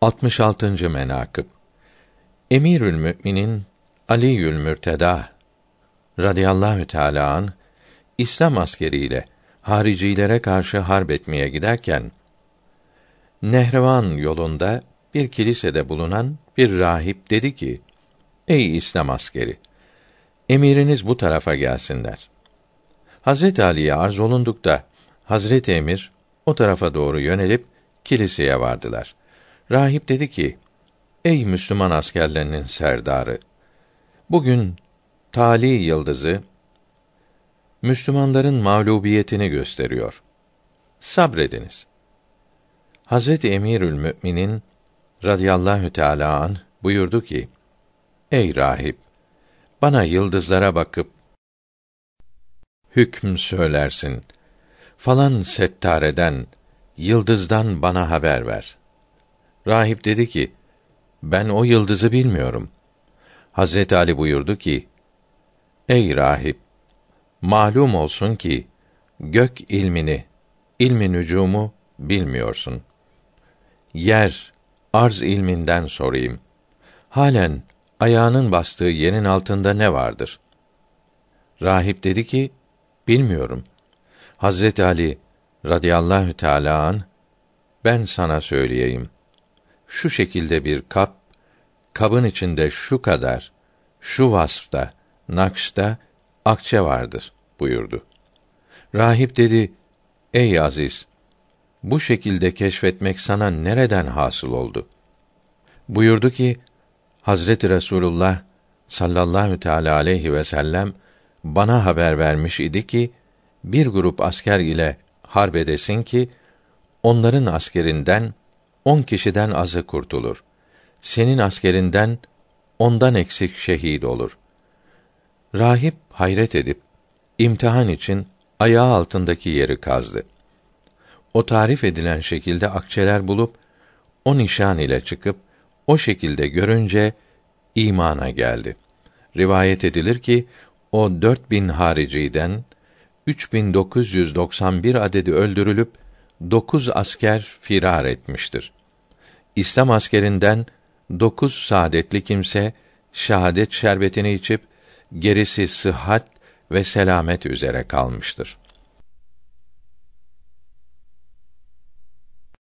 66. menakıb Emirül Müminin Aliül Mürteda radıyallahu teâlâ an İslam askeriyle haricilere karşı harp etmeye giderken Nehrevan yolunda bir kilisede bulunan bir rahip dedi ki: Ey İslam askeri, emiriniz bu tarafa gelsinler. Hazret Ali'ye arz olundukta Hazret Emir o tarafa doğru yönelip kiliseye vardılar. Rahip dedi ki: Ey Müslüman askerlerinin serdarı! Bugün tali yıldızı Müslümanların mağlubiyetini gösteriyor. Sabrediniz. Hazreti Emirül Müminin radıyallahu teâlâ an buyurdu ki: Ey rahip! Bana yıldızlara bakıp hükm söylersin. Falan settareden, yıldızdan bana haber ver. Rahip dedi ki, ben o yıldızı bilmiyorum. Hazreti Ali buyurdu ki, Ey rahip! Malum olsun ki, gök ilmini, ilmi nücumu bilmiyorsun. Yer, arz ilminden sorayım. Halen ayağının bastığı yerin altında ne vardır? Rahip dedi ki, bilmiyorum. Hazreti Ali radıyallahu teâlâ ben sana söyleyeyim şu şekilde bir kap, kabın içinde şu kadar, şu vasfta, nakşta akçe vardır buyurdu. Rahip dedi, ey aziz, bu şekilde keşfetmek sana nereden hasıl oldu? Buyurdu ki, Hazreti Resulullah sallallahu teala aleyhi ve sellem bana haber vermiş idi ki bir grup asker ile harp edesin ki onların askerinden on kişiden azı kurtulur. Senin askerinden ondan eksik şehit olur. Rahip hayret edip imtihan için ayağı altındaki yeri kazdı. O tarif edilen şekilde akçeler bulup o nişan ile çıkıp o şekilde görünce imana geldi. Rivayet edilir ki o dört bin hariciden 3991 adedi öldürülüp dokuz asker firar etmiştir. İslam askerinden dokuz saadetli kimse şahadet şerbetini içip gerisi sıhhat ve selamet üzere kalmıştır.